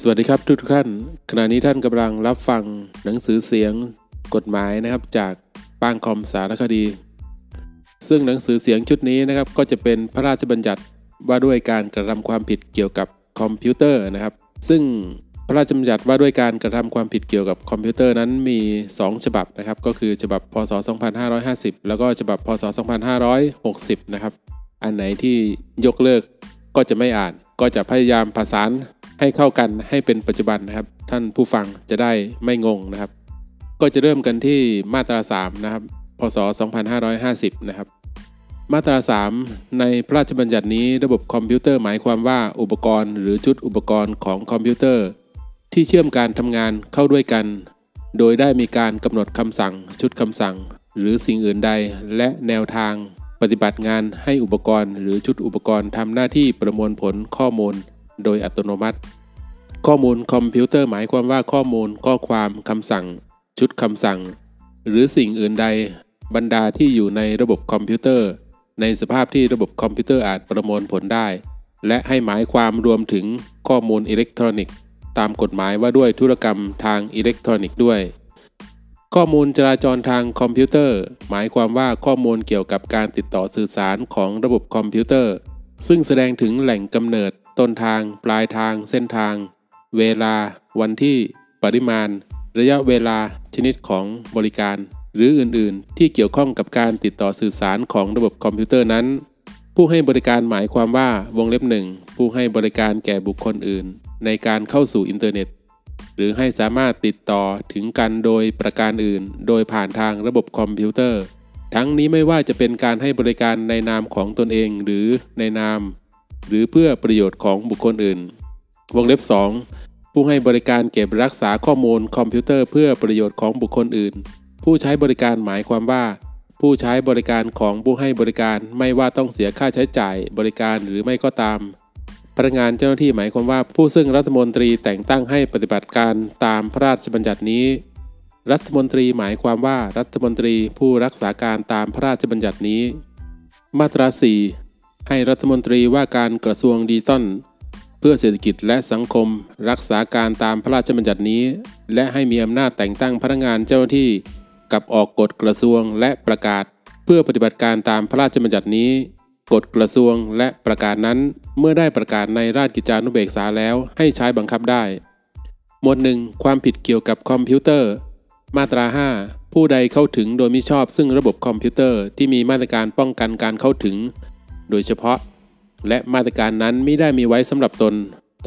สวัสดีครับทุกท่าน ขณะนี้ท่านกำลังรับฟังหนังสือเสียงกฎหมายนะครับจากปางคอมสารคดี ซึ่งหนังสือเสียงชุดนี้นะครับก็จะเป็นพระราชบัญญัติว่าด้วยการกระทำความผิดเกี่ยวกับคอมพิวเตอร์นะครับ ซึ่งพระราชบัญญัติว่าด้วยการกระทำความผิดเกี่ยวกับคอมพิวเตอร์นั้นมี 2 ฉบับนะครับ ก็คือฉบับพศ 2550 แล้วก็ฉบับพศ 2560 นะครับ อันไหนที่ยกเลิกก็จะไม่อ่าน ก็จะพยายามผสาน ให้เข้ากันให้เป็นปัจจุบันนะครับ ท่านผู้ฟังจะได้ไม่งงนะครับ ก็จะเริ่มกันที่มาตรา3นะครับพศ 2550 นะครับ มาตรา 3 ในพระราชบัญญัตินี้ระบบคอมพิวเตอร์หมายความว่าอุปกรณ์ หรือชุดอุปกรณ์ของคอมพิวเตอร์ ที่เชื่อมการทำงานเข้าด้วยกัน โดยได้มีการกำหนดคำสั่ง ชุดคำสั่ง หรือสิ่งอื่นใด และแนวทาง ปฏิบัติงานให้อุปกรณ์ หรือชุดอุปกรณ์ทำหน้าที่ประมวลผลข้อมูล โดยอัตโนมัติ ข้อมูลคอมพิวเตอร์หมายความว่าข้อมูลข้อความคำสั่ง ชุดคำสั่ง หรือสิ่งอื่นใด บรรดาที่อยู่ในระบบคอมพิวเตอร์ ในสภาพที่ระบบคอมพิวเตอร์อาจประมวลผลได้ และให้หมายความรวมถึงข้อมูลอิเล็กทรอนิกส์ตามกฎหมายว่าด้วยธุรกรรมทางอิเล็กทรอนิกส์ด้วย ข้อมูลจราจรทางคอมพิวเตอร์ หมายความว่าข้อมูลเกี่ยวกับการติดต่อสื่อสารของระบบคอมพิวเตอร์ ซึ่งแสดงถึงแหล่งกำเนิด ต้นทาง ปลายทาง เส้นทาง เวลา วันที่ ปริมาณ ระยะเวลา ชนิดของบริการ หรืออื่นๆ ที่เกี่ยวข้องกับการติดต่อสื่อสารของระบบคอมพิวเตอร์นั้น ผู้ให้บริการหมายความว่าวงเล็บหนึ่งผู้ให้บริการแก่บุคคลอื่น ในการเข้าสู่อินเทอร์เน็ต หรือให้สามารถติดต่อถึงกันโดยประการอื่น โดยผ่านทางระบบคอมพิวเตอร์ ทั้งนี้ไม่ว่าจะเป็นการให้บริการในนามของตนเอง หรือในนาม หรือเพื่อประโยชน์ของบุคคลอื่น วงเล็บ 2 ผู้ให้บริการเก็บรักษาข้อมูลคอมพิวเตอร์เพื่อประโยชน์ของบุคคลอื่น ผู้ใช้บริการหมายความว่า ผู้ใช้บริการของผู้ให้บริการไม่ว่าต้องเสียค่าใช้จ่ายบริการหรือไม่ก็ตาม พนักงานเจ้าหน้าที่หมายความว่าผู้ซึ่งรัฐมนตรีแต่งตั้งให้ปฏิบัติการตามพระราชบัญญัตินี้ รัฐมนตรีหมายความว่ารัฐมนตรีผู้รักษาการตามพระราชบัญญัตินี้ มาตรา 4 ให้รัฐมนตรีว่าการกระทรวงดิจิทัลเพื่อเศรษฐกิจและสังคม รักษาการตามพระราชบัญญัตินี้ และให้มีอำนาจแต่งตั้งพนักงานเจ้าหน้าที่ กับออกกฎกระทรวงและประกาศ เพื่อปฏิบัติการตามพระราชบัญญัตินี้ กฎกระทรวงและประกาศนั้น เมื่อได้ประกาศในราชกิจจานุเบกษาแล้วให้ใช้บังคับได้ หมวดหนึ่งความผิดเกี่ยวกับคอมพิวเตอร์ มาตรา 5 ผู้ใดเข้าถึงโดยมิชอบซึ่งระบบคอมพิวเตอร์ที่มีมาตรการป้องกันการเข้าถึง โดยเฉพาะ และมาตรการนั้นไม่ได้มีไว้สำหรับตน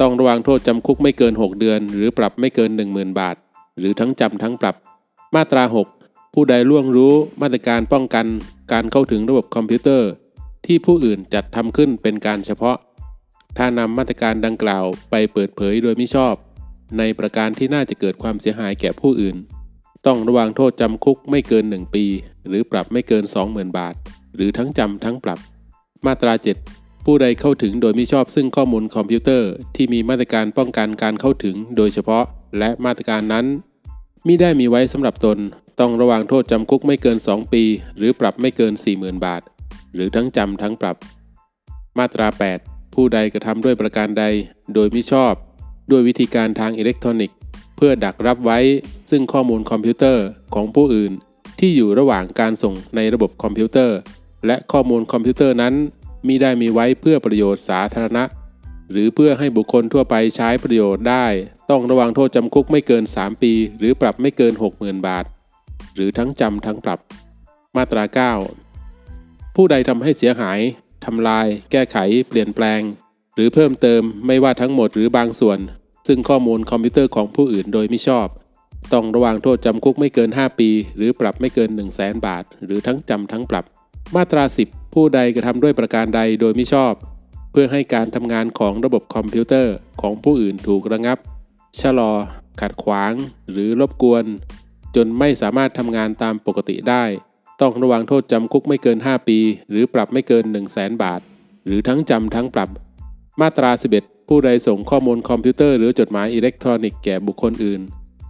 ต้องระวังโทษจำคุกไม่เกิน 6 เดือน หรือปรับไม่เกิน 10,000 บาท หรือทั้งจำทั้งปรับ มาตรา 6 ผู้ใดล่วงรู้มาตรการป้องกัน การเข้าถึงระบบคอมพิวเตอร์ ที่ผู้อื่นจัดทำขึ้นเป็นการเฉพาะ ถ้านำมาตรการดังกล่าวไปเปิดเผยโดยมิชอบ ในประการที่น่าจะเกิดความเสียหายแก่ผู้อื่นต้องระวังโทษจำคุกไม่เกิน 1 ปี หรือปรับไม่เกิน 20,000 บาท หรือทั้งจำทั้งปรับ มาตรา 7 ผู้ใดเข้าถึงโดยมิชอบซึ่งข้อมูลคอมพิวเตอร์ ที่มีมาตรการป้องกันการเข้าถึงโดยเฉพาะ และมาตรการนั้นมิได้มีไว้สำหรับตน ต้องระวังโทษจำคุกไม่เกิน 2 ปี หรือปรับไม่เกิน 40,000 บาท หรือทั้งจำทั้งปรับ มาตรา 8 ผู้ใดกระทำด้วยประการใด โดยมิชอบ ด้วยวิธีการทางอิเล็กทรอนิกส์ เพื่อดักรับไว้ซึ่งข้อมูลคอมพิวเตอร์ของผู้อื่น ที่อยู่ระหว่างการส่งในระบบคอมพิวเตอร์ และข้อมูลคอมพิวเตอร์นั้นมิได้มีไว้เพื่อประโยชน์สาธารณะ หรือเพื่อให้บุคคลทั่วไปใช้ประโยชน์ได้ ต้องระวังโทษจำคุกไม่เกิน 3 ปี หรือปรับไม่เกิน 60,000 บาท หรือทั้งจำทั้งปรับ มาตรา 9 ผู้ใดทำให้เสียหายทำลาย แก้ไข เปลี่ยนแปลง หรือเพิ่มเติมไม่ว่าทั้งหมดหรือบางส่วน ซึ่งข้อมูลคอมพิวเตอร์ของผู้อื่นโดยมิชอบ ต้องระวังโทษจำคุกไม่เกิน 5 ปี หรือปรับไม่เกิน 1 0 0 0 0แบาท หรือทั้งจำทั้งปรับ มาตรา 10 ผู้ใดกระทำด้วยประการใดโดยมิชอบ เพื่อให้การทำงานของระบบคอมพิวเตอร์ของผู้อื่นถูกระงับ ชะลอ ขัดขวาง หรือรบกวน จนไม่สามารถทำงานตามปกติได้ ต้องระวังโทษจำคุกไม่เกิน 5 ปี หรือปรับไม่เกิน 100,000 บาท หรือทั้งจำทั้งปรับ มาตรา 11 ผู้ใดส่งข้อมูลคอมพิวเตอร์หรือจดหมายอิเล็กทรอนิกส์แก่บุคคลอื่น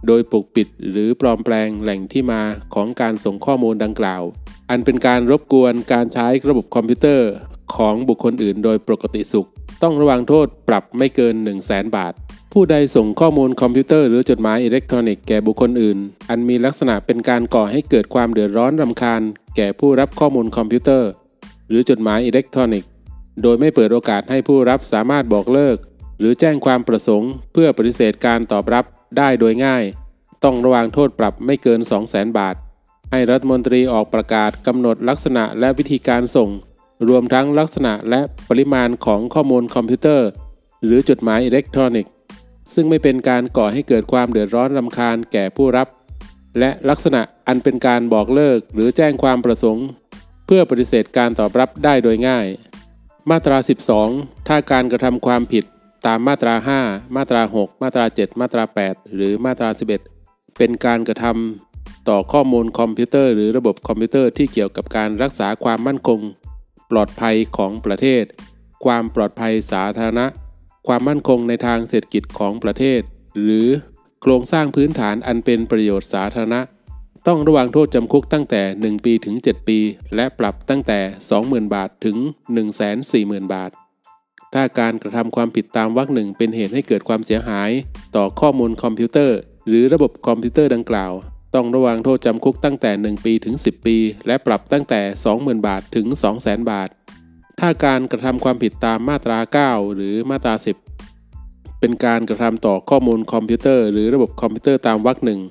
โดยปกปิดหรือปลอมแปลงแหล่งที่มาของการส่งข้อมูลดังกล่าว อันเป็นการรบกวนการใช้ระบบคอมพิวเตอร์ของบุคคลอื่นโดยปกติสุข ต้องระวังโทษปรับไม่เกิน 100,000 บาท ผู้ใดส่งข้อมูลคอมพิวเตอร์หรือจดหมายอิเล็กทรอนิกส์แก่บุคคลอื่น อันมีลักษณะเป็นการก่อให้เกิดความเดือดร้อนรำคาญ แก่ผู้รับข้อมูลคอมพิวเตอร์ หรือจดหมายอิเล็กทรอนิกส์ โดยไม่เปิดโอกาสให้ผู้รับสามารถบอกเลิก หรือแจ้งความประสงค์ เพื่อปฏิเสธการตอบรับได้โดยง่าย ต้องระวางโทษปรับไม่เกิน 200,000 บาท ให้รัฐมนตรีออกประกาศกำหนดลักษณะและวิธีการส่ง รวมทั้งลักษณะและปริมาณของข้อมูลคอมพิวเตอร์ หรือจดหมายอิเล็กทรอนิกส์ซึ่งไม่เป็นการก่อให้เกิดความเดือดร้อนรำคาญแก่ผู้รับ และลักษณะอันเป็นการบอกเลิกหรือแจ้งความประสงค์ เพื่อปฏิเสธการตอบรับได้โดยง่าย มาตรา 12 ถ้าการกระทำความผิดตามมาตรา 5 มาตรา 6 มาตรา 7 มาตรา 8 หรือมาตรา 11 เป็นการกระทำ ต่อข้อมูลคอมพิวเตอร์หรือระบบคอมพิวเตอร์ที่เกี่ยวกับการรักษาความมั่นคง ปลอดภัยของประเทศ ความปลอดภัยสาธารณะ ความมั่นคงในทางเศรษฐกิจของประเทศ หรือโครงสร้างพื้นฐานอันเป็นประโยชน์สาธารณะ ต้องระวังโทษจำคุกตั้งแต่ 1 ปีถึง 7 ปี และปรับตั้งแต่ 20,000 บาทถึง 140,000 บาท ถ้าการกระทำความผิดตามวรรคหนึ่งเป็นเหตุให้เกิดความเสียหาย ต่อข้อมูลคอมพิวเตอร์ หรือระบบคอมพิวเตอร์ดังกล่าว ต้องระวางโทษจำคุกตั้งแต่ 1 ปีถึง 10 ปี และปรับตั้งแต่ 20,000 บาทถึง 200,000 บาท ถ้าการกระทำความผิดตามมาตรา 9 หรือมาตรา 10 เป็นการกระทำต่อข้อมูลคอมพิวเตอร์หรือระบบคอมพิวเตอร์ตามวรรคหนึ่ง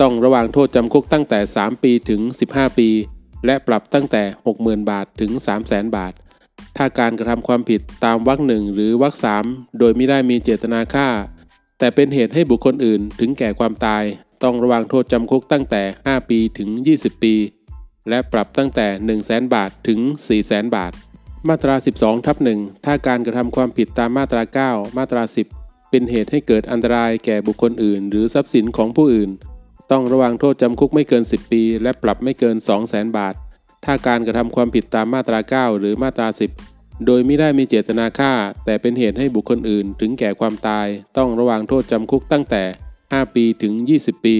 ต้องระวางโทษจำคุกตั้งแต่ 3 ปีถึง 15 ปี และปรับตั้งแต่ 60,000 บาทถึง 300,000 บาท ถ้าการกระทำความผิดตามวรรคหนึ่งหรือวรรคสามโดยไม่ได้มีเจตนาฆ่า แต่เป็นเหตุให้บุคคลอื่นถึงแก่ความตาย ต้องระวางโทษจำคุกตั้งแต่ 5 ปีถึง 20 ปี และปรับตั้งแต่ 1 0 0 0 0 0 บาทถึง 4 0 0 0 0 0 บาท มาตรา 12ทับ1ถ้าการกระทำความผิดตามมาตรา 9 มาตรา 10 เป็นเหตุให้เกิดอันตรายแก่บุคคลอื่น หรือทรัพย์สินของผู้อื่น ต้องระวังโทษจำคุกไม่เกิน 10 ปี และปรับไม่เกิน 2 0 0 0 0 0 บาท ถ้าการกระทำความผิดตามมาตรา 9 หรือมาตรา 10โดยไม่ได้มีเจตนาฆ่า แต่เป็นเหตุให้บุคคลอื่นถึงแก่ความตาย ต้องระวังโทษจำคุกตั้งแต่ 5 ปีถึง 20 ปี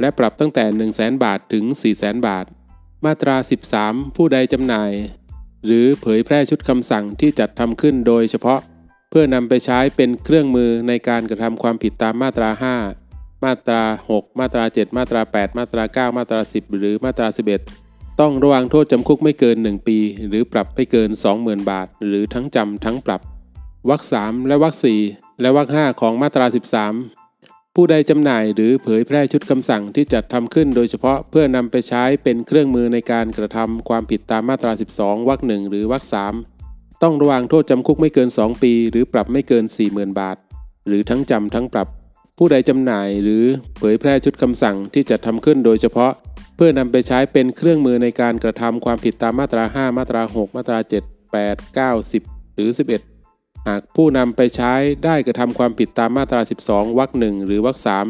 และปรับตั้งแต่ 1 0 0 0 0 0 บาทถึง 4 0 0 0 0 0 บาท มาตรา 13 ผู้ใดจำหน่าย หรือเผยแพร่ชุดคำสั่งที่จัดทำขึ้นโดยเฉพาะ เพื่อนำไปใช้เป็นเครื่องมือในการกระทำความผิดตามมาตรา 5 มาตรา 6 มาตรา 7 มาตรา 8 มาตรา 9 มาตรา 10 หรือมาตรา 11 ต้องระวังโทษจำคุกไม่เกิน 1 ปี หรือปรับไม่เกิน 20,000 บาท หรือทั้งจำทั้งปรับวรรค3และวรรค4และวรรค5ของมาตรา 13 ผู้ใดจำหน่ายหรือเผยแพร่ชุดคำสั่งที่จัดทำขึ้นโดยเฉพาะเพื่อนำไปใช้เป็นเครื่องมือในการกระทำความผิดตามมาตรา 12 วรรคหนึ่งหรือวรรคสามต้องระวางโทษจำคุกไม่เกิน 2 ปี หรือปรับไม่เกิน 40,000 บาท หรือทั้งจำทั้งปรับ ผู้ใดจำหน่ายหรือเผยแพร่ชุดคำสั่งที่จัดทำขึ้นโดยเฉพาะ เพื่อนำไปใช้เป็นเครื่องมือในการกระทำความผิดตามมาตรา 5 มาตรา 6 มาตรา 7 8 9 10 หรือ 11 หากผู้นำไปใช้ได้กระทำความผิดตามมาตรา 12วรรคหนึ่งหรือวรรคสาม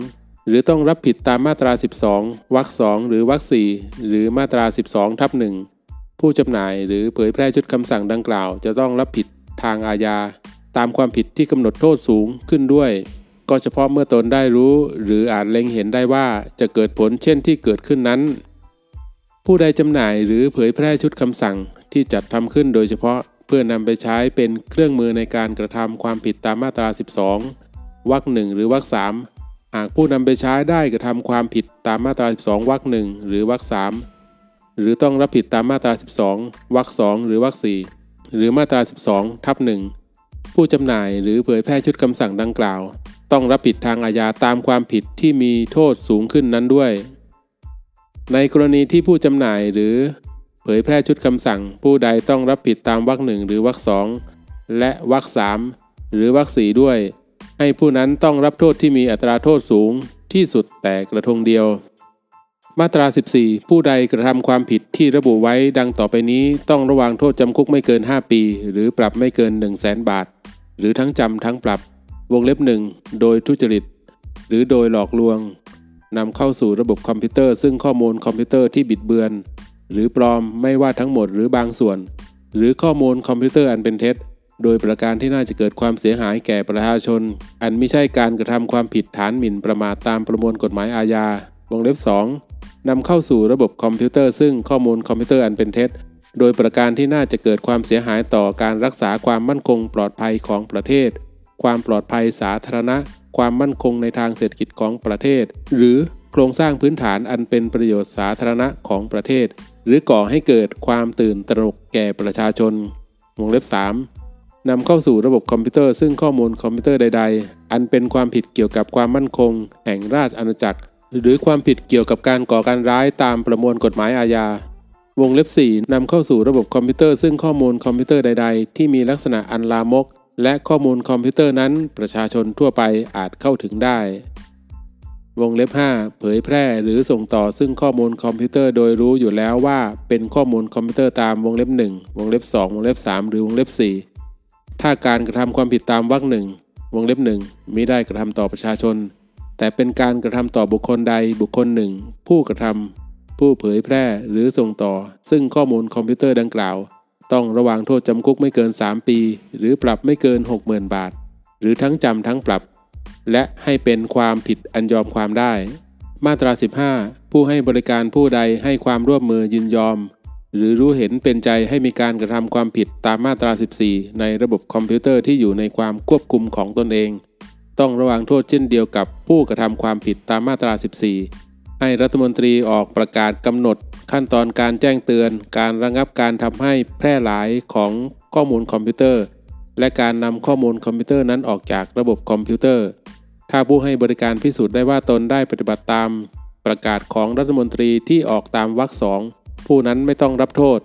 หรือต้องรับผิดตามมาตรา 12วรรคสองหรือวรรคสี่หรือมาตรา 12ทับหนึ่งผู้จำหน่ายหรือเผยแพร่ชุดคำสั่งดังกล่าว จะต้องรับผิดทางอาญา ตามความผิดที่กำหนดโทษสูงขึ้นด้วย ก็เฉพาะเมื่อตนได้รู้ หรืออาจเล็งเห็นได้ว่าจะเกิดผลเช่นที่เกิดขึ้นนั้น ผู้ใดจำหน่ายหรือเผยแพร่ชุดคำสั่งที่จัดทำขึ้นโดยเฉพาะ เพื่อนำไปใช้เป็นเครื่องมือในการกระทำความผิดตามมาตรา 12 วรรคหนึ่งหรือวรรคสามหากผู้นำไปใช้ได้กระทำความผิดตามมาตรา 12 วรรคหนึ่งหรือวรรคสามหรือต้องรับผิดตามมาตรา 12 วรรคสองหรือวรรคสี่หรือมาตรา 12 ทับหนึ่งผู้จำหน่ายหรือเผยแพร่ชุดคำสั่งดังกล่าว ต้องรับผิดทางอาญาตามความผิดที่มีโทษสูงขึ้นนั้นด้วย ในกรณีที่ผู้จำหน่ายหรือ เผยแพร่ชุดคำสั่ง ผู้ใดต้องรับผิดตามวรรคหนึ่งหรือวรรคสองและวรรคสามหรือวรรคสี่ด้วย ให้ผู้นั้นต้องรับโทษที่มีอัตราโทษสูงที่สุดแต่กระทงเดียว มาตรา 14 ผู้ใดกระทำความผิดที่ระบุไว้ดังต่อไปนี้ต้องระวางโทษจำคุกไม่เกิน 5 ปี หรือปรับไม่เกิน 1 0 0 0 0แสนบาท หรือทั้งจำทั้งปรับ วงเล็บหนึ่งโดยทุจริต หรือโดยหลอกลวงนำเข้าสู่ระบบคอมพิวเตอร์ซึ่งข้อมูลคอมพิวเตอร์ที่บิดเบือน หรือปลอมไม่ว่าทั้งหมดหรือบางส่วน หรือข้อมูลคอมพิวเตอร์อันเป็นเท็จ โดยประการที่น่าจะเกิดความเสียหายแก่ประชาชน อันไม่ใช่การกระทำความผิดฐานหมิ่นประมาทตามประมวลกฎหมายอาญาวงเล็บ 2นำเข้าสู่ระบบคอมพิวเตอร์ซึ่งข้อมูลคอมพิวเตอร์อันเป็นเท็จ โดยประการที่น่าจะเกิดความเสียหายต่อการรักษาความมั่นคงปลอดภัยของประเทศ ความปลอดภัยสาธารณะ ความมั่นคงในทางเศรษฐกิจของประเทศ หรือ โครงสร้างพื้นฐานอันเป็นประโยชน์สาธารณะของประเทศ หรือก่อให้เกิดความตื่นตระหนกแก่ประชาชน วงเล็บ 3นำเข้าสู่ระบบคอมพิวเตอร์ซึ่งข้อมูลคอมพิวเตอร์ใด ๆ อันเป็นความผิดเกี่ยวกับความมั่นคง แห่งราชอาณาจักร หรือความผิดเกี่ยวกับการก่อการร้ายตามประมวลกฎหมายอาญา วงเล็บ 4นำเข้าสู่ระบบคอมพิวเตอร์ซึ่งข้อมูลคอมพิวเตอร์ใด ๆ ที่มีลักษณะอันลามก และข้อมูลคอมพิวเตอร์นั้นประชาชนทั่วไปอาจเข้าถึงได้ วงเล็บ 5 เผยแพร่หรือส่งต่อซึ่งข้อมูลคอมพิวเตอร์โดยรู้อยู่แล้วว่าเป็นข้อมูลคอมพิวเตอร์ตามวงเล็บ 1 วงเล็บ 2 วงเล็บ 3 หรือวงเล็บ 4 ถ้าการกระทำความผิดตามวรรคหนึ่งวงเล็บหนึ่งมิได้กระทำต่อประชาชน แต่เป็นการกระทำต่อบุคคลใดบุคคลหนึ่ง ผู้กระทำผู้เผยแพร่หรือส่งต่อ ซึ่งข้อมูลคอมพิวเตอร์ดังกล่าว ต้องระวางโทษจำคุกไม่เกิน 3 ปี หรือปรับไม่เกิน 60,000 บาท หรือทั้งจำทั้งปรับ และให้เป็นความผิดอันยอมความได้ มาตรา 15 ผู้ให้บริการผู้ใดให้ความร่วมมือยินยอม หรือรู้เห็นเป็นใจให้มีการกระทำความผิดตามมาตรา 14 ในระบบคอมพิวเตอร์ที่อยู่ในความควบคุมของตนเอง ต้องระวางโทษเช่นเดียวกับผู้กระทำความผิดตามมาตรา 14 ให้รัฐมนตรีออกประกาศกำหนด ขั้นตอนการแจ้งเตือน การระงับการทำให้แพร่หลายของข้อมูลคอมพิวเตอร์ และการนำข้อมูลคอมพิวเตอร์นั้นออกจากระบบคอมพิวเตอร์ ถ้าผู้ให้บริการพิสูจน์ได้ว่าตนได้ปฏิบัติตามประกาศของรัฐมนตรีที่ออกตามวรรคสองผู้นั้นไม่ต้องรับโทษ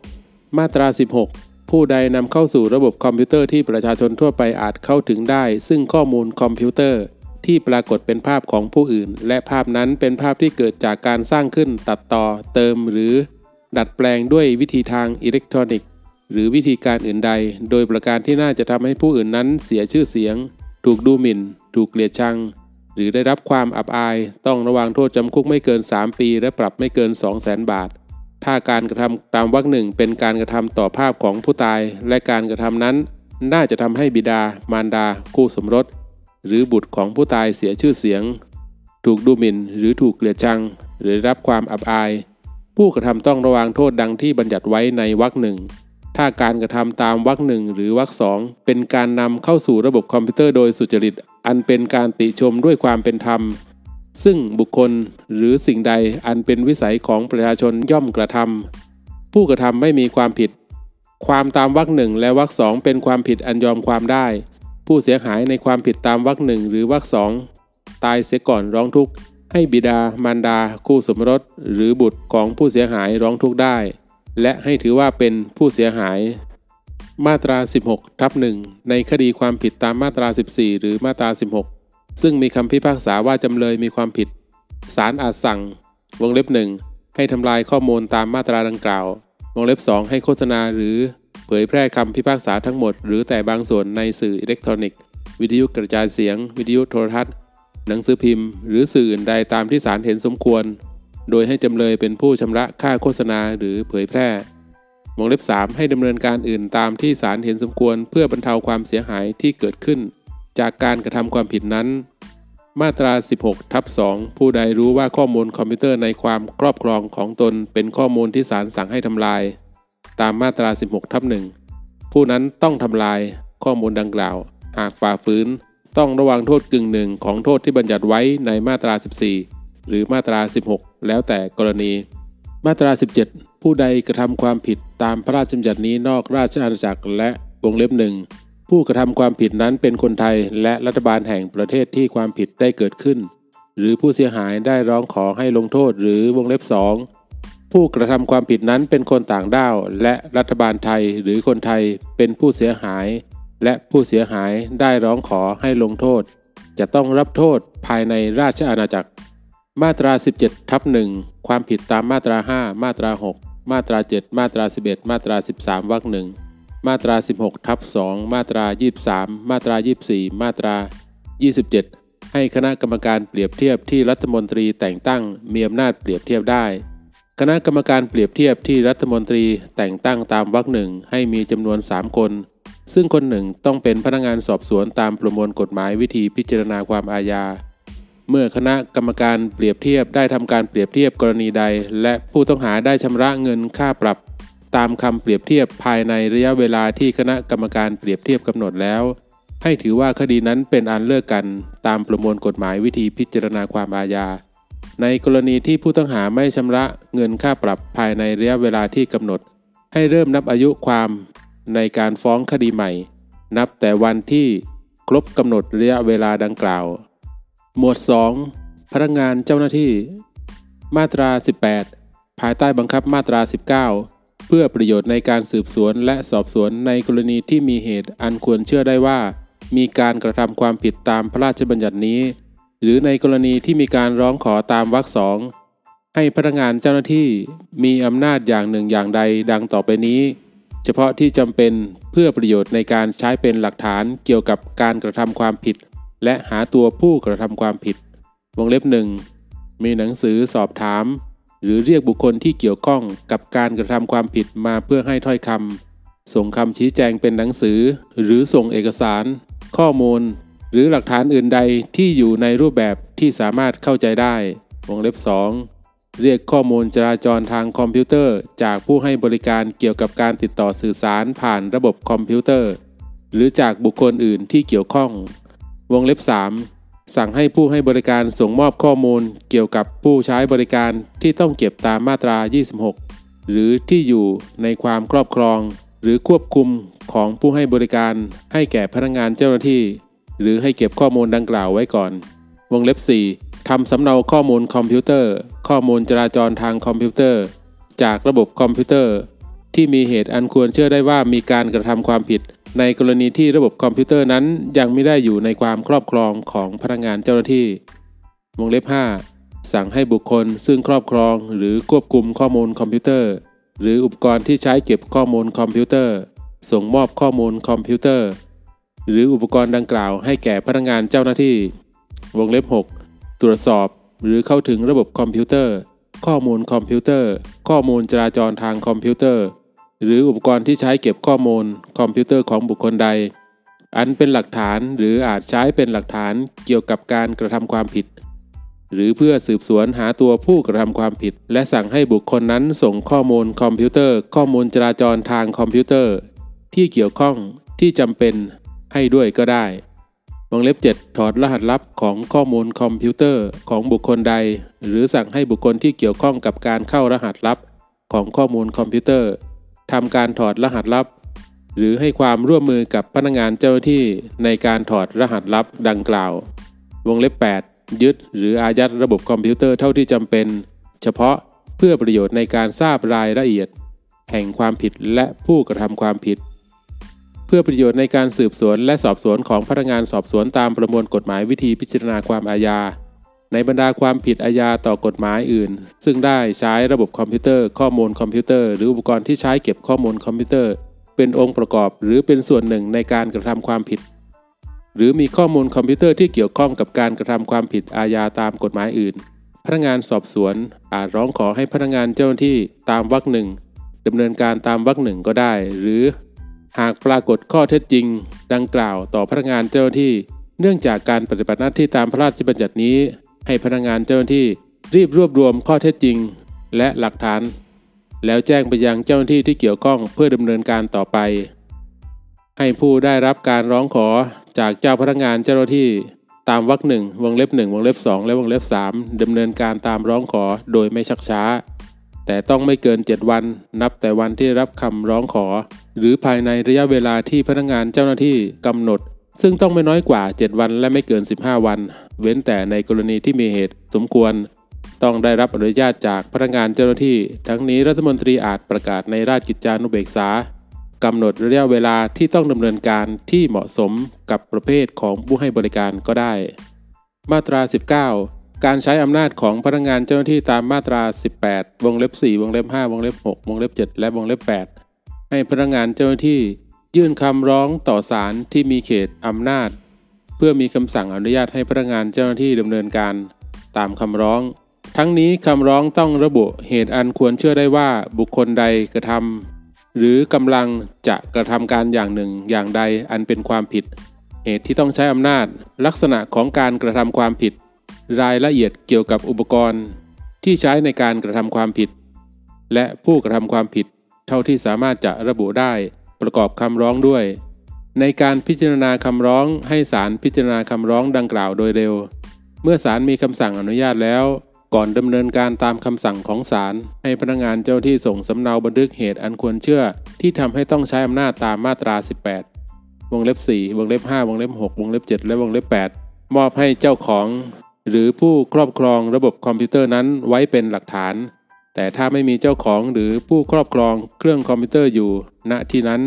มาตรา 16 ผู้ใดนำเข้าสู่ระบบคอมพิวเตอร์ที่ประชาชนทั่วไปอาจเข้าถึงได้ ซึ่งข้อมูลคอมพิวเตอร์ ที่ปรากฏเป็นภาพของผู้อื่น และภาพนั้นเป็นภาพที่เกิดจากการสร้างขึ้นตัดต่อ เติมหรือ ดัดแปลงด้วยวิธีทางอิเล็กทรอนิกส์ หรือวิธีการอื่นใด โดยประการที่น่าจะทำให้ผู้อื่นนั้นเสียชื่อเสียง ถูกดูหมิ่น ถูกเกลียดชัง หรือได้รับความอับอาย ต้องระวางโทษจำคุกไม่เกิน 3 ปี และปรับไม่เกิน 2 0 0 0 0 0บาท ถ้าการกระทำตามวรรคหนึ่งเป็นการกระทำต่อภาพของผู้ตาย และการกระทำนั้น น่าจะทำให้บิดา มารดา คู่สมรส หรือบุตรของผู้ตายเสียชื่อเสียง ถูกดูหมิ่น หรือถูกเกลียดชัง หรือรับความอับอาย ผู้กระทำต้องระวางโทษดังที่บัญญัติไว้ในวรรคหนึ่ง ถ้าการกระทำตามวรรคหนึ่งหรือวรรคสองเป็นการนำเข้าสู่ระบบคอมพิวเตอร์โดยสุจริต อันเป็นการติชมด้วยความเป็นธรรม ซึ่งบุคคลหรือสิ่งใดอันเป็นวิสัยของประชาชนย่อมกระทำผู้กระทำไม่มีความผิด ความตามวรรคหนึ่งและวรรคสองเป็นความผิดอันยอมความได้ ผู้เสียหายในความผิดตามวรรคหนึ่งหรือวรรคสองตายเสียก่อนร้องทุกข์ให้บิดามารดา คู่สมรส หรือบุตรของผู้เสียหายร้องทุกข์ได้ และให้ถือว่าเป็นผู้เสียหาย มาตรา 16ทับหนึ่งในคดีความผิดตามมาตรา 14 หรือมาตรา 16 ซึ่งมีคำพิพากษาว่าจำเลยมีความผิดศาลอาจสั่ง วงเล็บหนึ่งให้ทำลายข้อมูลตามมาตราดังกล่าว วงเล็บ 2 ให้โฆษณาหรือเผยแพร่คำพิพากษาทั้งหมด หรือแต่บางส่วนในสื่ออิเล็กทรอนิกส์ วิทยุกระจายเสียง วิทยุโทรทัศน์ หนังสือพิมพ์ หรือสื่ออื่นใดตามที่ศาลเห็นสมควร โดยให้จำเลยเป็นผู้ชำระค่าโฆษณาหรือเผยแพร่วงเล็บ 3 ให้ดำเนินการอื่นตามที่ศาลเห็นสมควรเพื่อบรรเทาความเสียหายที่เกิดขึ้น จากการกระทำความผิดนั้น มาตรา 16 ทับ 2 ผู้ใดรู้ว่าข้อมูลคอมพิวเตอร์ในความครอบครองของตนเป็นข้อมูลที่ศาลสั่งให้ทำลาย ตามมาตรา 16 ทับ 1 ผู้นั้นต้องทำลายข้อมูลดังกล่าว หากฝ่าฝืน ต้องระวังโทษกึ่งหนึ่งของโทษที่บัญญัติไว้ในมาตรา 14 หรือมาตรา 16 แล้วแต่กรณี มาตรา 17 ผู้ใดกระทำความผิดตามพระราชบัญญัตินี้นอกราชอาณาจักรและวงเล็บหนึ่งผู้กระทำความผิดนั้นเป็นคนไทยและรัฐบาลแห่งประเทศที่ความผิดได้เกิดขึ้น หรือผู้เสียหายได้ร้องขอให้ลงโทษหรือวงเล็บสองผู้กระทำความผิดนั้นเป็นคนต่างด้าว และรัฐบาลไทยหรือคนไทยเป็นผู้เสียหาย และผู้เสียหายได้ร้องขอให้ลงโทษ จะต้องรับโทษภายในราชอาณาจักร มาตรา 17ทับหนึ่งความผิดตามมาตรา 5 มาตรา 6 มาตรา 7 มาตรา 11 มาตรา 13วรรคหนึ่งมาตรา 16ทับ2มาตรา 23 มาตรา 24 มาตรา 27 ให้คณะกรรมการเปรียบเทียบที่รัฐมนตรีแต่งตั้งมีอำนาจเปรียบเทียบได้ คณะกรรมการเปรียบเทียบที่รัฐมนตรีแต่งตั้งตามวรรคหนึ่งให้มีจำนวน 3 คน ซึ่งคนหนึ่งต้องเป็นพนักงานสอบสวนตามประมวลกฎหมายวิธีพิจารณาความอาญา เมื่อคณะกรรมการเปรียบเทียบได้ทำการเปรียบเทียบกรณีใด และผู้ต้องหาได้ชำระเงินค่าปรับ ตามคำเปรียบเทียบภายในระยะเวลาที่คณะกรรมการเปรียบเทียบกำหนดแล้ว ให้ถือว่าคดีนั้นเป็นอันเลิกกัน ตามประมวลกฎหมายวิธีพิจารณาความอาญา ในกรณีที่ผู้ต้องหาไม่ชำระเงินค่าปรับภายในระยะเวลาที่กำหนด ให้เริ่มนับอายุความในการฟ้องคดีใหม่ นับแต่วันที่ครบกำหนดระยะเวลาดังกล่าว หมวด 2 พนักงานเจ้าหน้าที่ มาตรา 18 ภายใต้บังคับมาตรา 19 เพื่อประโยชน์ในการสืบสวนและสอบสวนในกรณีที่มีเหตุอันควรเชื่อได้ว่า มีการกระทำความผิดตามพระราชบัญญัตินี้ หรือในกรณีที่มีการร้องขอตามวรรคสองให้พนักงานเจ้าหน้าที่มีอำนาจอย่างหนึ่งอย่างใดดังต่อไปนี้ เฉพาะที่จำเป็นเพื่อประโยชน์ในการใช้เป็นหลักฐานเกี่ยวกับการกระทำความผิด และหาตัวผู้กระทำความผิด วงเล็บหนึ่งมีหนังสือสอบถาม หรือเรียกบุคคลที่เกี่ยวข้องกับการกระทำความผิดมาเพื่อให้ถ้อยคำส่งคำชี้แจงเป็นหนังสือ หรือส่งเอกสาร ข้อมูล หรือหลักฐานอื่นใดที่อยู่ในรูปแบบที่สามารถเข้าใจได้ วงเล็บ 2 เรียกข้อมูลจราจรทางคอมพิวเตอร์ จากผู้ให้บริการเกี่ยวกับการติดต่อสื่อสารผ่านระบบคอมพิวเตอร์ หรือจากบุคคลอื่นที่เกี่ยวข้อง วงเล็บ 3 สั่งให้ผู้ให้บริการส่งมอบข้อมูล เกี่ยวกับผู้ใช้บริการที่ต้องเก็บตามมาตรา 26 หรือที่อยู่ในความครอบครอง หรือควบคุมของผู้ให้บริการให้แก่พนักงานเจ้าหน้าที่ หรือให้เก็บข้อมูลดังกล่าวไว้ก่อน วงเล็บ 4 ทำสำเนาข้อมูลคอมพิวเตอร์ ข้อมูลจราจรทางคอมพิวเตอร์ จากระบบคอมพิวเตอร์ ที่มีเหตุอันควรเชื่อได้ว่ามีการกระทำความผิด ในกรณีที่ระบบคอมพิวเตอร์นั้นยังไม่ได้อยู่ในความครอบครองของพนักงานเจ้าหน้าที่ วงเล็บ 5 สั่งให้บุคคลซึ่งครอบครองหรือควบคุมข้อมูลคอมพิวเตอร์ หรืออุปกรณ์ที่ใช้เก็บข้อมูลคอมพิวเตอร์ ส่งมอบข้อมูลคอมพิวเตอร์ หรืออุปกรณ์ดังกล่าวให้แก่พนักงานเจ้าหน้าที่ วงเล็บ 6 ตรวจสอบหรือเข้าถึงระบบคอมพิวเตอร์ ข้อมูลคอมพิวเตอร์ ข้อมูลจราจรทางคอมพิวเตอร์ หรืออุปกรณ์ที่ใช้เก็บข้อมูลคอมพิวเตอร์ของบุคคลใด อันเป็นหลักฐานหรืออาจใช้เป็นหลักฐานเกี่ยวกับการกระทำความผิด หรือเพื่อสืบสวนหาตัวผู้กระทำความผิด และสั่งให้บุคคลนั้นส่งข้อมูลคอมพิวเตอร์ ข้อมูลจราจรทางคอมพิวเตอร์ ที่เกี่ยวข้องที่จำเป็นให้ด้วยก็ได้วงเล็บ 7 ถอดรหัสลับของข้อมูลคอมพิวเตอร์ของบุคคลใด หรือสั่งให้บุคคลที่เกี่ยวข้องกับการเข้ารหัสลับของข้อมูลคอมพิวเตอร์ ทำการถอดรหัสลับ หรือให้ความร่วมมือกับพนักงานเจ้าหน้าที่ในการถอดรหัสลับดังกล่าว วงเล็บ 8 ยึดหรืออายัดระบบคอมพิวเตอร์เท่าที่จำเป็น เฉพาะเพื่อประโยชน์ในการทราบรายละเอียด แห่งความผิดและผู้กระทำความผิด เพื่อประโยชน์ในการสืบสวนและสอบสวนของพนักงานสอบสวนตามประมวลกฎหมายวิธีพิจารณาความอาญา ในบรรดาความผิดอาญาต่อกฎหมายอื่น ซึ่งได้ใช้ระบบคอมพิวเตอร์ ข้อมูลคอมพิวเตอร์ หรืออุปกรณ์ที่ใช้เก็บข้อมูลคอมพิวเตอร์ เป็นองค์ประกอบหรือเป็นส่วนหนึ่งในการกระทำความผิด หรือมีข้อมูลคอมพิวเตอร์ที่เกี่ยวข้องกับการกระทำความผิดอาญาตามกฎหมายอื่น พนักงานสอบสวนอาจร้องขอให้พนักงานเจ้าหน้าที่ตามวรรคหนึ่งดำเนินการตามวรรคหนึ่งก็ได้ หรือ หากปรากฏข้อเท็จจริง ดังกล่าวต่อพนักงานเจ้าหน้าที่ เนื่องจากการปฏิบัติหน้าที่ตามพระราชบัญญัตินี้ ให้พนักงานเจ้าหน้าที่รีบรวบรวมข้อเท็จจริง และหลักฐาน แล้วแจ้งไปยังเจ้าหน้าที่ที่เกี่ยวข้องเพื่อดำเนินการต่อไป ให้ผู้ได้รับการร้องขอจากเจ้าพนักงานเจ้าหน้าที่ตามวรรคหนึ่งวงเล็บหนึ่งวงเล็บสองและวงเล็บสามดำเนินการตามร้องขอโดยไม่ชักช้า แต่ต้องไม่เกิน 7 วัน นับแต่วันที่รับคำร้องขอ หรือภายในระยะเวลาที่พนักงานเจ้าหน้าที่กำหนด ซึ่งต้องไม่น้อยกว่า 7 วันและไม่เกิน 15 วัน เว้นแต่ในกรณีที่มีเหตุสมควร ต้องได้รับอนุญาตจากพนักงานเจ้าหน้าที่ ทั้งนี้รัฐมนตรีอาจประกาศในราชกิจจานุเบกษากำหนดระยะเวลาที่ต้องดำเนินการที่เหมาะสมกับประเภทของผู้ให้บริการก็ได้ มาตรา 19 การใช้อำนาจของพนักงานเจ้าหน้าที่ตามมาตรา 18 วงเล็บ 4 วงเล็บ 5 วงเล็บ 6 วงเล็บ 7 และวงเล็บ 8 ให้พนักงานเจ้าหน้าที่ ยื่นคำร้องต่อศาลที่มีเขตอำนาจ พื่อมีคำสั่งอนุญาตให้พนักงานเจ้าหน้าที่ดำเนินการตามคำร้อง ทั้งนี้คำร้องต้องระบุเหตุอันควรเชื่อได้ว่าบุคคลใดกระทำหรือกำลังจะกระทำการอย่างหนึ่งอย่างใดอันเป็นความผิด เหตุที่ต้องใช้อำนาจ ลักษณะของการกระทำความผิด รายละเอียดเกี่ยวกับอุปกรณ์ ที่ใช้ในการกระทำความผิด และผู้กระทำความผิด เท่าที่สามารถจะระบุได้ประกอบคำร้องด้วย ในการพิจารณาคำร้องให้ศาลพิจารณาคำร้องดังกล่าวโดยเร็ว เมื่อศาลมีคำสั่งอนุญาตแล้ว ก่อนดำเนินการตามคำสั่งของศาลให้พนักงานเจ้าที่ส่งสำเนาบันทึกเหตุอันควรเชื่อ ที่ทำให้ต้องใช้อำนาจตามมาตรา 18 วงเล็บ 4 วงเล็บ 5 วงเล็บ 6 วงเล็บ 7 และวงเล็บ 8 มอบให้เจ้าของ หรือผู้ครอบครองระบบคอมพิวเตอร์นั้นไว้เป็นหลักฐาน แต่ถ้าไม่มีเจ้าของหรือผู้ครอบครองเครื่องคอมพิวเตอร์อยู่ ณที่นั้น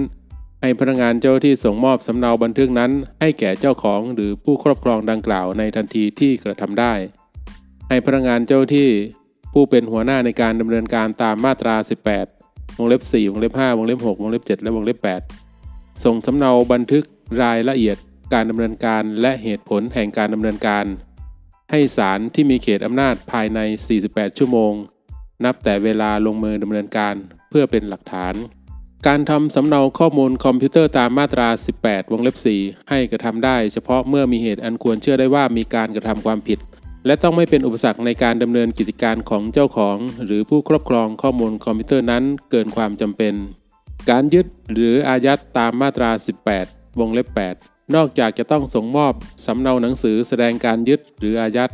ให้พนักงานเจ้าที่ส่งมอบสำเนาบันทึกนั้น ให้แก่เจ้าของหรือผู้ครอบครองดังกล่าวในทันทีที่กระทำได้ ให้พนักงานเจ้าที่ผู้เป็นหัวหน้าในการดำเนินการตามมาตรา 18 วงเล็บ 4 วงเล็บ 5 วงเล็บ 6 วงเล็บ 7 และวงเล็บ 8 ส่งสำเนาบันทึกรายละเอียดการดำเนินการและเหตุผลแห่งการดำเนินการ ให้ศาลที่มีเขตอำนาจภายใน 48 ชั่วโมง นับแต่เวลาลงมือดำเนินการเพื่อเป็นหลักฐาน การทำสำเนาข้อมูลคอมพิวเตอร์ตามมาตรา 18 วงเล็บ 4 ให้กระทำได้เฉพาะเมื่อมีเหตุอันควรเชื่อได้ว่ามีการกระทำความผิด และต้องไม่เป็นอุปสรรคในการดำเนินกิจการของเจ้าของ หรือผู้ครอบครองข้อมูลคอมพิวเตอร์นั้นเกินความจำเป็น การยึดหรืออายัดตามมาตรา 18 วงเล็บ 8 นอกจากจะต้องส่งมอบสำเนาหนังสือแสดงการยึดหรืออายัด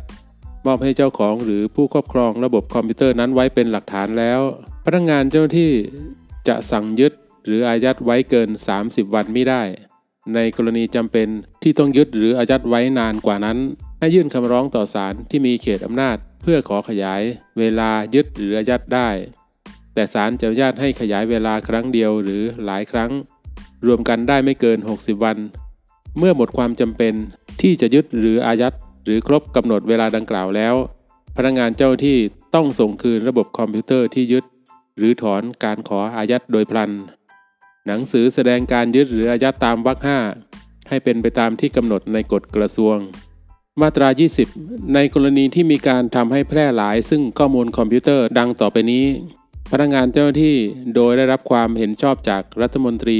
มอบให้เจ้าของหรือผู้ครอบครองระบบคอมพิวเตอร์นั้นไว้เป็นหลักฐานแล้ว พนักงานเจ้าหน้าที่จะสั่งยึด หรืออายัดไว้เกิน 30 วันไม่ได้ ในกรณีจำเป็นที่ต้องยึดหรืออายัดไว้นานกว่านั้น ให้ยื่นคำร้องต่อศาลที่มีเขตอำนาจ เพื่อขอขยาย เวลายึดหรืออายัดได้ แต่ศาลจะอนุญาตให้ขยายเวลาครั้งเดียวหรือหลายครั้ง รวมกันได้ไม่เกิน 60 วัน เมื่อหมดความจำเป็นที่จะยึดหรืออายัดหรือครบกำหนดเวลาดังกล่าวแล้ว พนักงานเจ้าที่ต้องส่งคืนระบบคอมพิวเตอร์ที่ยึด หรือถอนการขออายัดโดยพลัน หนังสือแสดงการยึดหรืออายัดตามวรรคห้าให้เป็นไปตามที่กำหนดในกฎกระทรวง มาตรา 20 ในกรณีที่มีการทำให้แพร่หลาย ซึ่งข้อมูลคอมพิวเตอร์ดังต่อไปนี้ พนักงานเจ้าหน้าที่โดยได้รับความเห็นชอบจากรัฐมนตรี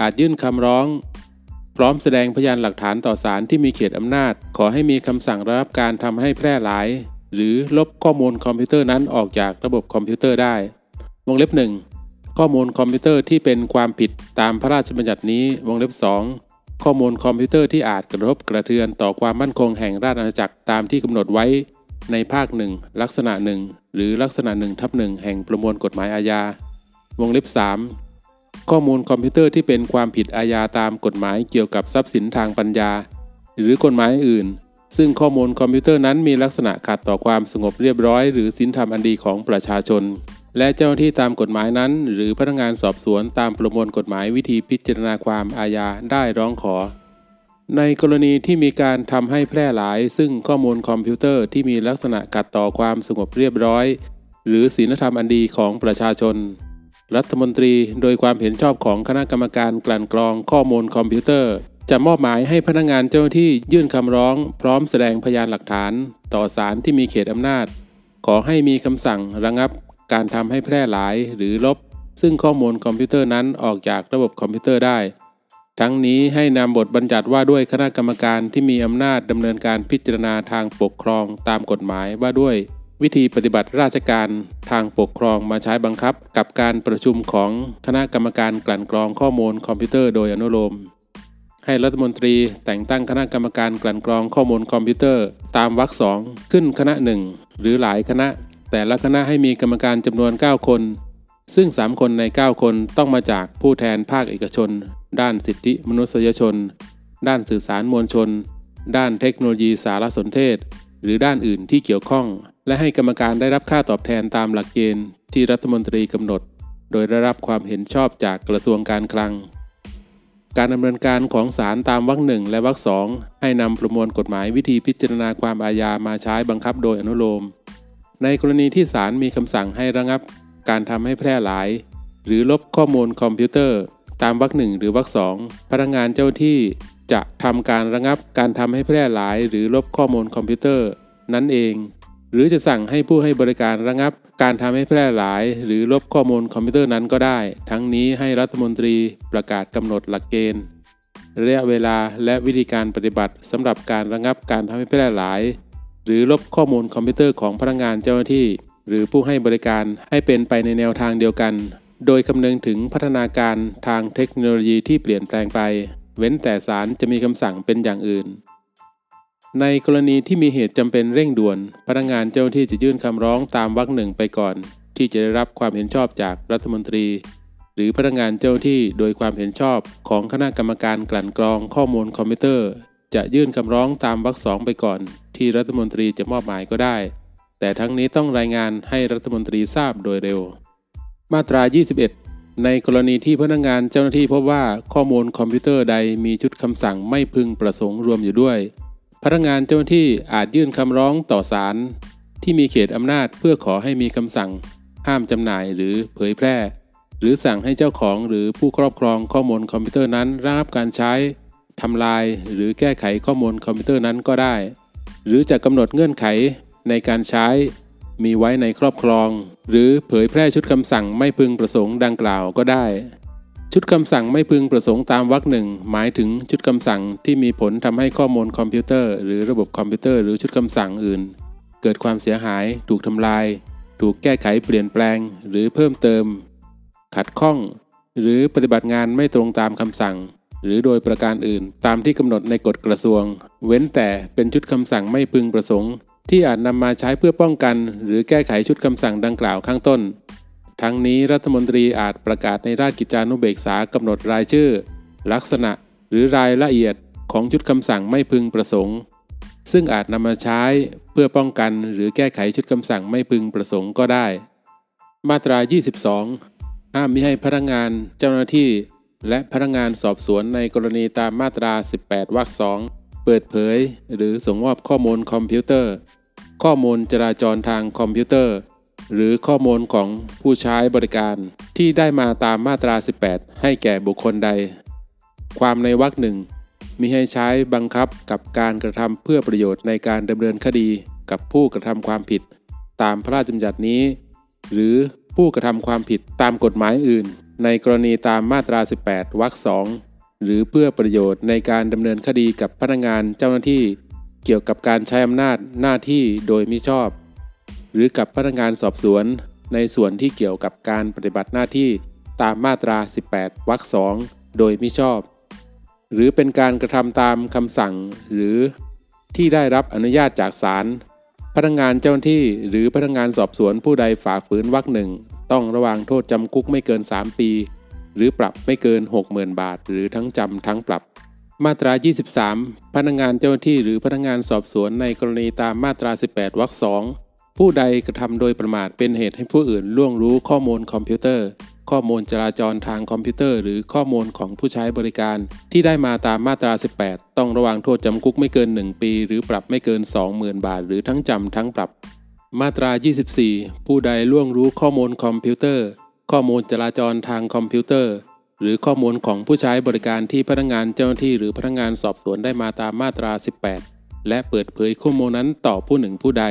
อาจยื่นคำร้อง พร้อมแสดงพยานหลักฐานต่อศาลที่มีเขตอำนาจ ขอให้มีคำสั่งระงับการทำให้แพร่หลาย หรือลบข้อมูลคอมพิวเตอร์นั้นออกจากระบบคอมพิวเตอร์ได้ วงเล็บ1 ข้อมูลคอมพิวเตอร์ที่เป็นความผิดตามพระราชบัญญัตินี้วงเล็บ 2 ข้อมูลคอมพิวเตอร์ที่อาจกระทบกระเทือนต่อความมั่นคงแห่งราชอาณาจักรตามที่กำหนดไว้ในภาคหนึ่งลักษณะหนึ่งหรือลักษณะหนึ่งทับหนึ่งแห่งประมวลกฎหมายอาญา วงเล็บ 3 ข้อมูลคอมพิวเตอร์ที่เป็นความผิดอาญาตามกฎหมายเกี่ยวกับทรัพย์สินทางปัญญา หรือกฎหมายอื่น ซึ่งข้อมูลคอมพิวเตอร์นั้นมีลักษณะขัดต่อความสงบเรียบร้อย หรือศีลธรรมอันดีของประชาชน และเจ้าหน้าที่ตามกฎหมายนั้น หรือพนักงานสอบสวนตามประมวลกฎหมายวิธีพิจารณาความอาญาได้ร้องขอ ในกรณีที่มีการทำให้แพร่หลาย ซึ่งข้อมูลคอมพิวเตอร์ที่มีลักษณะขัดต่อความสงบเรียบร้อย หรือศีลธรรมอันดีของประชาชน รัฐมนตรีโดยความเห็นชอบของคณะกรรมการกลั่นกรองข้อมูลคอมพิวเตอร์ จะมอบหมายให้พนักงานเจ้าหน้าที่ยื่นคำร้อง พร้อมแสดงพยานหลักฐาน ต่อศาลที่มีเขตอำนาจ ขอให้มีคำสั่งระงับ การทำให้แพร่หลายหรือลบ ซึ่งข้อมูลคอมพิวเตอร์นั้นออกจากระบบคอมพิวเตอร์ได้ ทั้งนี้ให้นำบทบัญญัติว่าด้วยคณะกรรมการที่มีอำนาจดำเนินการพิจารณาทางปกครองตามกฎหมายว่าด้วย วิธีปฏิบัติราชการทางปกครองมาใช้บังคับ กับการประชุมของคณะกรรมการกลั่นกรองข้อมูลคอมพิวเตอร์โดยอนุโลมให้รัฐมนตรีแต่งตั้งคณะกรรมการกลั่นกรองข้อมูลคอมพิวเตอร์ ตามวรรคสองขึ้นคณะหนึ่งหรือหลายคณะ แต่ละคณะให้มีกรรมการจำนวน 9 คน ซึ่ง 3 คนใน 9 คนต้องมาจากผู้แทนภาคเอกชน ด้านสิทธิมนุษยชน ด้านสื่อสารมวลชน ด้านเทคโนโลยีสารสนเทศ หรือด้านอื่นที่เกี่ยวข้อง และให้กรรมการได้รับค่าตอบแทนตามหลักเกณฑ์ที่รัฐมนตรีกำหนด โดยได้รับความเห็นชอบจากกระทรวงการคลัง การดำเนินการของศาลตามวรรคหนึ่งและวรรคสองให้นำประมวลกฎหมายวิธีพิจารณาความอาญามาใช้บังคับโดยอนุโลม ในกรณีที่ศาลมีคำสั่งให้ระงับ การทำให้แพร่หลาย หรือลบข้อมูลคอมพิวเตอร์ ตามวรรคหนึ่งหรือวรรคสองพนักงานเจ้าหน้าที่จะทำการระงับการทำให้แพร่หลาย หรือลบข้อมูลคอมพิวเตอร์ นั้นเอง หรือจะสั่งให้ผู้ให้บริการระงับ การทำให้แพร่หลาย หรือลบข้อมูลคอมพิวเตอร์นั้นก็ได้ ทั้งนี้ให้รัฐมนตรีประกาศกำหนดหลักเกณฑ์ระยะเวลาและวิธีการปฏิบัติสำหรับการระงับการทำให้แพร่หลาย หรือลบข้อมูลคอมพิวเตอร์ของพนักงานเจ้าหน้าที่ หรือผู้ให้บริการให้เป็นไปในแนวทางเดียวกัน โดยคำนึงถึงพัฒนาการทางเทคโนโลยีที่เปลี่ยนแปลงไป เว้นแต่ศาลจะมีคำสั่งเป็นอย่างอื่น ในกรณีที่มีเหตุจำเป็นเร่งด่วน พนักงานเจ้าหน้าที่จะยื่นคำร้องตามวรรคหนึ่งไปก่อน ที่จะได้รับความเห็นชอบจากรัฐมนตรีหรือพนักงานเจ้าหน้าที่โดยความเห็นชอบของคณะกรรมการกลั่นกรองข้อมูลคอมพิวเตอร์ จะยื่นคำร้องตามวรรคสองไปก่อน ที่รัฐมนตรีจะมอบหมายก็ได้ แต่ทั้งนี้ต้องรายงานให้รัฐมนตรีทราบโดยเร็ว มาตรา 21 ในกรณีที่พนักงานเจ้าหน้าที่พบว่าข้อมูลคอมพิวเตอร์ใดมีชุดคำสั่งไม่พึงประสงค์รวมอยู่ด้วย พนักงานเจ้าหน้าที่อาจยื่นคำร้องต่อศาลที่มีเขตอำนาจเพื่อขอให้มีคำสั่ง ห้ามจำหน่ายหรือเผยแพร่ หรือสั่งให้เจ้าของหรือผู้ครอบครองข้อมูลคอมพิวเตอร์นั้นระงับการใช้ ทำลายหรือแก้ไขข้อมูลคอมพิวเตอร์นั้นก็ได้ หรือจะกำหนดเงื่อนไขในการใช้ มีไว้ในครอบครอง หรือเผยแพร่ชุดคำสั่งไม่พึงประสงค์ดังกล่าวก็ได้ ชุดคำสั่งไม่พึงประสงค์ตามวรรคหนึ่งหมายถึงชุดคำสั่งที่มีผลทำให้ข้อมูลคอมพิวเตอร์ หรือระบบคอมพิวเตอร์หรือชุดคำสั่งอื่น เกิดความเสียหาย ถูกทำลาย ถูกแก้ไขเปลี่ยนแปลง หรือเพิ่มเติม ขัดข้อง หรือปฏิบัติงานไม่ตรงตามคำสั่ง หรือโดยประการอื่นตามที่กำหนดในกฎกระทรวง เว้นแต่เป็นชุดคำสั่งไม่พึงประสงค์ ที่อาจนำมาใช้เพื่อป้องกัน หรือแก้ไขชุดคำสั่งดังกล่าวข้างต้น ทั้งนี้รัฐมนตรีอาจประกาศในราชกิจจานุเบกษากำหนดรายชื่อ ลักษณะ หรือรายละเอียดของชุดคำสั่งไม่พึงประสงค์ ซึ่งอาจนำมาใช้เพื่อป้องกัน หรือแก้ไขชุดคำสั่งไม่พึงประสงค์ก็ได้ มาตรา 22 ห้ามมิให้พนักงานเจ้าหน้าที่ และพนักงานสอบสวนในกรณีตามมาตรา 18 วรรคสองเปิดเผย หรือส่งมอบข้อมูลคอมพิวเตอร์ ข้อมูลจราจรทางคอมพิวเตอร์ หรือข้อมูลของผู้ใช้บริการที่ได้มาตามมาตรา 18 ให้แก่บุคคลใด ความในวรรคหนึ่งมีให้ใช้บังคับกับการกระทำเพื่อประโยชน์ในการดำเนินคดีกับผู้กระทำความผิด ตามพระราชบัญญัตินี้ หรือผู้กระทำความผิดตามกฎหมายอื่น ในกรณีตามมาตรา 18 วรรคสองหรือเพื่อประโยชน์ในการดำเนินคดีกับพนักงานเจ้าหน้าที่ เกี่ยวกับการใช้อำนาจหน้าที่โดยมิชอบ หรือกับพนักงานสอบสวน ในส่วนที่เกี่ยวกับการปฏิบัติหน้าที่ตามมาตรา 18 วรรคสองโดยมิชอบ หรือเป็นการกระทำตามคำสั่ง หรือที่ได้รับอนุญาตจากศาลพนักงานเจ้าหน้าที่หรือพนักงานสอบสวนผู้ใดฝ่าฝืนวรรคหนึ่ง ต้องระวางโทษจำคุกไม่เกิน 3 ปี หรือปรับไม่เกิน 60,000 บาท หรือทั้งจำทั้งปรับ มาตรา 23 พนักงานเจ้าหน้าที่หรือพนักงานสอบสวนในกรณีตามมาตรา 18 วรรคสองผู้ใดกระทำโดยประมาทเป็นเหตุให้ผู้อื่นล่วงรู้ข้อมูลคอมพิวเตอร์ ข้อมูลจราจรทางคอมพิวเตอร์ หรือข้อมูลของผู้ใช้บริการ ที่ได้มาตามมาตรา 18 ต้องระวางโทษจำคุกไม่เกิน 1 ปี หรือปรับไม่เกิน 20,000 บาท หรือทั้งจำทั้งปรับ มาตรา 24 ผู้ใดล่วงรู้ข้อมูลคอมพิวเตอร์ ข้อมูลจราจรทางคอมพิวเตอร์ หรือข้อมูลของผู้ใช้บริการที่พนักงานเจ้าหน้าที่หรือพนักงานสอบสวนได้มาตามมาตรา 18 และเปิดเผยข้อมูลนั้นต่อผู้หนึ่งผู้ใด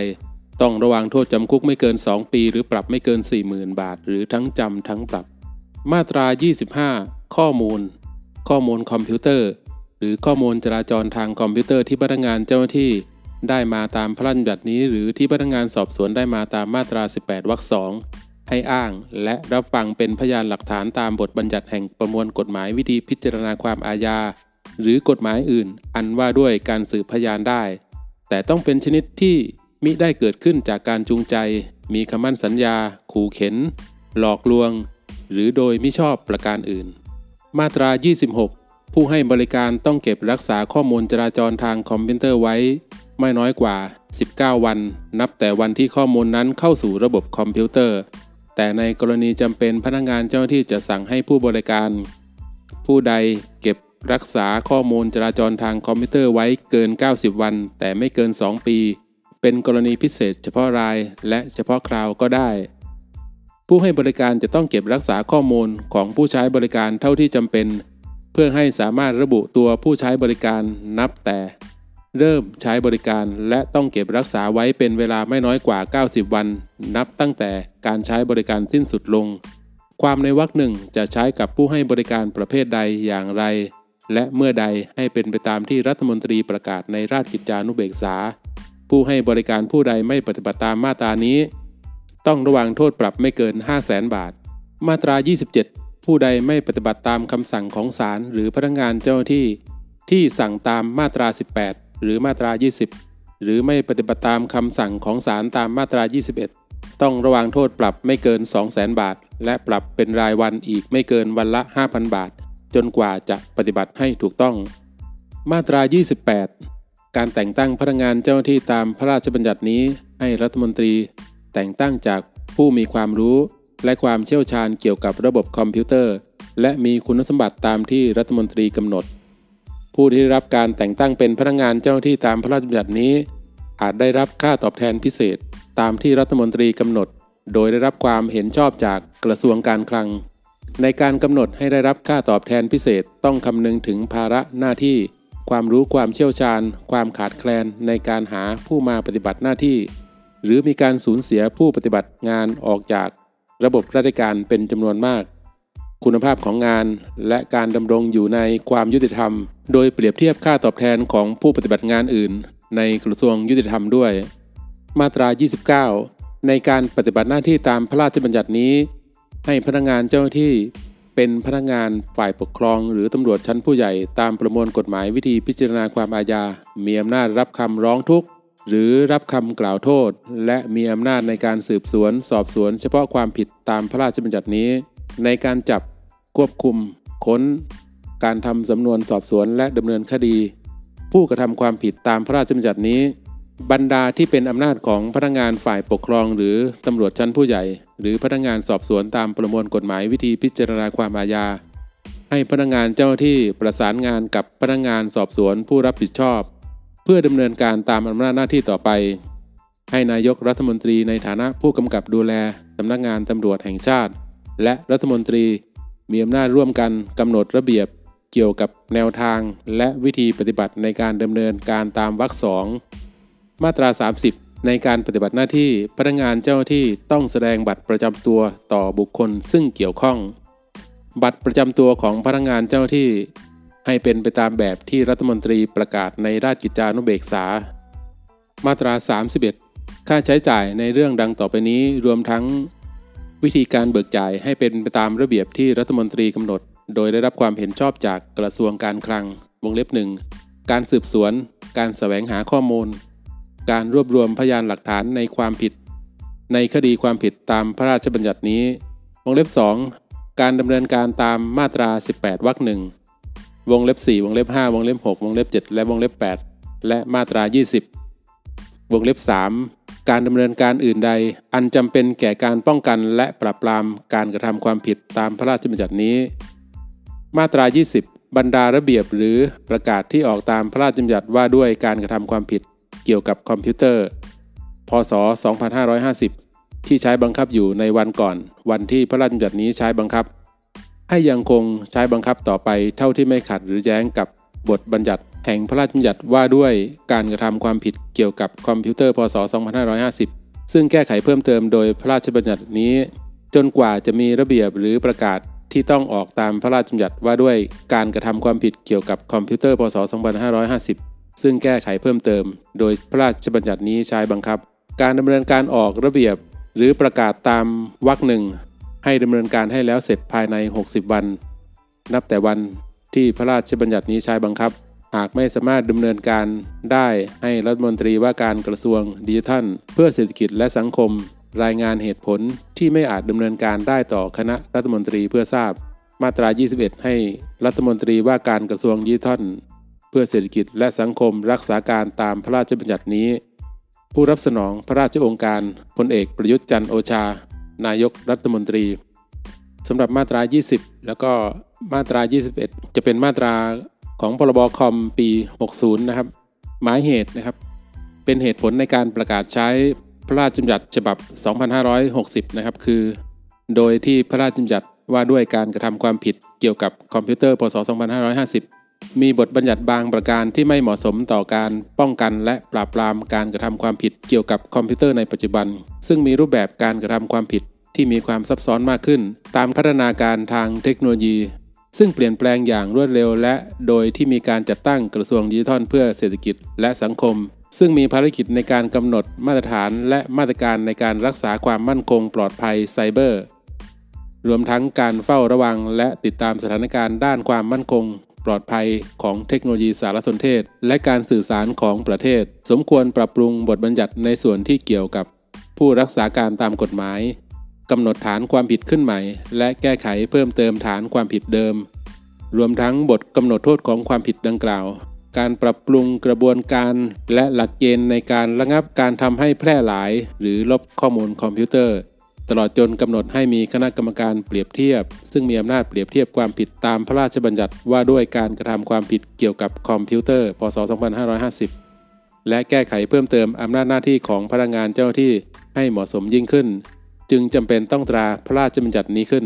ต้องระวางโทษจำคุกไม่เกิน 2 ปี หรือปรับไม่เกิน 40,000 บาท หรือทั้งจำทั้งปรับ มาตรา 25 ข้อมูล ข้อมูลคอมพิวเตอร์ หรือข้อมูลจราจรทางคอมพิวเตอร์ที่พนักงานเจ้าหน้าที่ ได้มาตามพระราชบัญญัตินี้ หรือที่พนักงานสอบสวนได้มาตามมาตรา 18 วรรคสองให้อ้างและรับฟังเป็นพยานหลักฐานตามบทบัญญัติแห่งประมวลกฎหมายวิธีพิจารณาความอาญา หรือกฎหมายอื่น อันว่าด้วยการสืบพยานได้ แต่ต้องเป็นชนิดที่มิได้เกิดขึ้นจากการจูงใจ มีคำมั่นสัญญา ขู่เข็ญ หลอกลวง หรือโดยมิชอบประการอื่น มาตรา 26 ผู้ให้บริการต้องเก็บรักษาข้อมูลจราจรทางคอมพิวเตอร์ไว้ ไม่น้อยกว่า 90 วัน นับแต่วันที่ข้อมูลนั้นเข้าสู่ระบบคอมพิวเตอร์ แต่ในกรณีจำเป็นพนักงานเจ้าหน้าที่จะสั่งให้ผู้ให้บริการ ผู้ใดเก็บรักษาข้อมูลจราจรทางคอมพิวเตอร์ไว้เกิน 90 วัน แต่ไม่เกิน 2 ปี เป็นกรณีพิเศษเฉพาะรายและเฉพาะคราวก็ได้ ผู้ให้บริการจะต้องเก็บรักษาข้อมูลของผู้ใช้บริการเท่าที่จำเป็น เพื่อให้สามารถระบุตัวผู้ใช้บริการนับแต่ เริ่มใช้บริการ และต้องเก็บรักษาไว้เป็นเวลาไม่น้อยกว่า 90 วัน นับตั้งแต่การใช้บริการสิ้นสุดลง ความในวรรคหนึ่งจะใช้กับผู้ให้บริการประเภทใดอย่างไร และเมื่อใดให้เป็นไปตามที่รัฐมนตรีประกาศในราชกิจจานุเบกษา ผู้ให้บริการผู้ใดไม่ปฏิบัติตามมาตรานี้ ต้องระวังโทษปรับไม่เกิน 5 0 0แสนบาท มาตรา 27 ผู้ใดไม่ปฏิบัติตามคำสั่งของศาลหรือพนักงานเจ้าหน้าที่ ที่สั่งตามมาตรา 18 หรือมาตรา 20 หรือไม่ปฏิบัติตามคำสั่งของศาลตามมาตรา 21 ต้องระวังโทษปรับไม่เกิน 200,000 บาท และปรับเป็นรายวันอีกไม่เกินวันละ 5,000 บาท จนกว่าจะปฏิบัติให้ถูกต้อง มาตรา 28 การแต่งตั้งพนักงานเจ้าหน้าที่ตามพระราชบัญญัตินี้ให้รัฐมนตรี แต่งตั้งจากผู้มีความรู้และความเชี่ยวชาญเกี่ยวกับระบบคอมพิวเตอร์ และมีคุณสมบัติตามที่รัฐมนตรีกำหนด ผู้ที่ได้รับการแต่งตั้งเป็นพนักงานเจ้าหน้าที่ตามพระราชบัญญัตินี้ อาจได้รับค่าตอบแทนพิเศษ ตามที่รัฐมนตรีกำหนด โดยได้รับความเห็นชอบจากกระทรวงการคลัง ในการกำหนดให้ได้รับค่าตอบแทนพิเศษต้องคำนึงถึงภาระหน้าที่ ความรู้ความเชี่ยวชาญ ความขาดแคลนในการหาผู้มาปฏิบัติหน้าที่ หรือมีการสูญเสียผู้ปฏิบัติงานออกจาก ระบบราชการเป็นจำนวนมาก คุณภาพของงาน และการดำรงอยู่ในความยุติธรรม โดยเปรียบเทียบค่าตอบแทนของผู้ปฏิบัติงานอื่น ในกระทรวงยุติธรรมด้วย มาตรา 29 ในการปฏิบัติหน้าที่ตามพระราชบัญญัตินี้ ให้พนักงานเจ้าหน้าที่เป็นพนักงานฝ่ายปกครอง หรือตำรวจชั้นผู้ใหญ่ตามประมวลกฎหมายวิธีพิจารณาความอาญา มีอำนาจรับคำร้องทุกข์ หรือรับคำกล่าวโทษ และมีอำนาจในการสืบสวน สอบสวน เฉพาะความผิดตามพระราชบัญญัตินี้ ในการจับควบคุม ค้น การทำสำนวนสอบสวนและดำเนินคดี ผู้กระทำความผิดตามพระราชบัญญัตินี้ บรรดาที่เป็นอำนาจของพนักงานฝ่ายปกครองหรือตำรวจชั้นผู้ใหญ่ หรือพนักงานสอบสวนตามประมวลกฎหมายวิธีพิจารณาความอาญาให้พนักงานเจ้าที่ประสานงานกับพนักงานสอบสวนผู้รับผิดชอบ เพื่อดำเนินการตามอำนาจหน้าที่ต่อไป ให้นายกรัฐมนตรีในฐานะผู้กำกับดูแลสำนักงานตำรวจแห่งชาติ และรัฐมนตรีมีอำนาจร่วมกันกำหนดระเบียบเกี่ยวกับแนวทางและวิธีปฏิบัติในการดำเนินการตามวรรคสองมาตรา 30 ในการปฏิบัติหน้าที่พนักงานเจ้าหน้าที่ต้องแสดงบัตรประจำตัวต่อบุคคลซึ่งเกี่ยวข้อง บัตรประจำตัวของพนักงานเจ้าหน้าที่ ให้เป็นไปตามแบบที่รัฐมนตรีประกาศในราชกิจจานุเบกษา มาตรา 31 ค่าใช้จ่ายในเรื่องดังต่อไปนี้รวมทั้ง วิธีการเบิกจ่ายให้เป็นไปตามระเบียบที่รัฐมนตรีกำหนด โดยได้รับความเห็นชอบจากกระทรวงการคลัง วงเล็บหนึ่ง การสืบสวน การแสวงหาข้อมูล การรวบรวมพยานหลักฐานในความผิด ในคดีความผิดตามพระราชบัญญัตินี้ วงเล็บ 2 การดำเนินการตามมาตรา 18 วรรคหนึ่ง วงเล็บ 4 วงเล็บ 5 วงเล็บ 6 วงเล็บ 7 และวงเล็บ 8 และมาตรา 20 วงเล็บ 3 การดำเนินการอื่นใด อันจำเป็นแก่การป้องกันและปราบปรามการกระทำความผิดตามพระราชบัญญัตินี้ มาตรา 20 บรรดาระเบียบหรือประกาศที่ออกตามพระราชบัญญัติว่าด้วยการกระทำความผิดเกี่ยวกับคอมพิวเตอร์ พศ 2550 ที่ใช้บังคับอยู่ในวันก่อน วันที่พระราชบัญญัตินี้ใช้บังคับ ให้ยังคงใช้บังคับต่อไปเท่าที่ไม่ขัดหรือแย้งกับบทบัญญัติ แห่งพระราชบัญญัติว่าด้วยการกระทำความผิดเกี่ยวกับคอมพิวเตอร์พศ 2550 ซึ่งแก้ไขเพิ่มเติมโดยพระราชบัญญัตินี้ จนกว่าจะมีระเบียบหรือประกาศที่ต้องออกตามพระราชบัญญัติว่าด้วยการกระทำความผิดเกี่ยวกับคอมพิวเตอร์พศ 2550 ซึ่งแก้ไขเพิ่มเติม โดยพระราชบัญญัตินี้ใช้บังคับ การดำเนินการออกระเบียบหรือประกาศตามวรรคหนึ่งให้ดำเนินการให้แล้วเสร็จภายใน 60 วัน นับแต่วันที่พระราชบัญญัตินี้ใช้บังคับ หากไม่สามารถดำเนินการได้ให้รัฐมนตรีว่าการกระทรวงดิจิทัล เพื่อเศรษฐกิจและสังคม รายงานเหตุผลที่ไม่อาจดำเนินการได้ต่อคณะรัฐมนตรีเพื่อทราบ มาตรา 21 ให้รัฐมนตรีว่าการกระทรวงดิจิทัล เพื่อเศรษฐกิจและสังคมรักษาการตามพระราชบัญญัตินี้ ผู้รับสนองพระราชองค์การพลเอกประยุทธ์จันโอชา นายกรัฐมนตรีสำหรับมาตรา 20 แล้วก็มาตรา 21 จะเป็นมาตรา ของพรบคอมปี 60 นะครับ หมายเหตุนะครับ เป็นเหตุผลในการประกาศใช้พระราชบัญญัติฉบับ 2560 นะครับ คือ โดยที่พระราชบัญญัติว่าด้วยการกระทำความผิดเกี่ยวกับคอมพิวเตอร์ พศ 2550 มีบทบัญญัติบางประการที่ไม่เหมาะสมต่อการป้องกันและปราบปรามการกระทำความผิดเกี่ยวกับคอมพิวเตอร์ในปัจจุบัน ซึ่งมีรูปแบบการกระทำความผิดที่มีความซับซ้อนมากขึ้น ตามพัฒนาการทางเทคโนโลยี ซึ่งเปลี่ยนแปลงอย่างรวดเร็วและโดยที่มีการจัดตั้งกระทรวงดิจิทัลเพื่อเศรษฐกิจและสังคม ซึ่งมีภารกิจในการกำหนดมาตรฐานและมาตรการในการรักษาความมั่นคงปลอดภัยไซเบอร์ รวมทั้งการเฝ้าระวังและติดตามสถานการณ์ด้านความมั่นคง ปลอดภัยของเทคโนโลยีสารสนเทศ และการสื่อสารของประเทศ สมควรปรับปรุงบทบัญญัติในส่วนที่เกี่ยวกับผู้รักษาการตามกฎหมาย กำหนดฐานความผิดขึ้นใหม่ และแก้ไขเพิ่มเติมฐานความผิดเดิม รวมทั้งบทกำหนดโทษของความผิดดังกล่าว การปรับปรุงกระบวนการ และหลักเกณฑ์ในการระงับการทำให้แพร่หลาย หรือลบข้อมูลคอมพิวเตอร์ ตลอดจนกำหนดให้มีคณะกรรมการเปรียบเทียบ ซึ่งมีอำนาจเปรียบเทียบความผิดตามพระราชบัญญัติว่าด้วยการกระทำความผิดเกี่ยวกับคอมพิวเตอร์ พศ 2550และแก้ไขเพิ่มเติมอำนาจหน้าที่ของพนักงานเจ้าหน้าที่ให้เหมาะสมยิ่งขึ้น จึงจำเป็นต้องตราพระราชบัญญัตินี้ขึ้น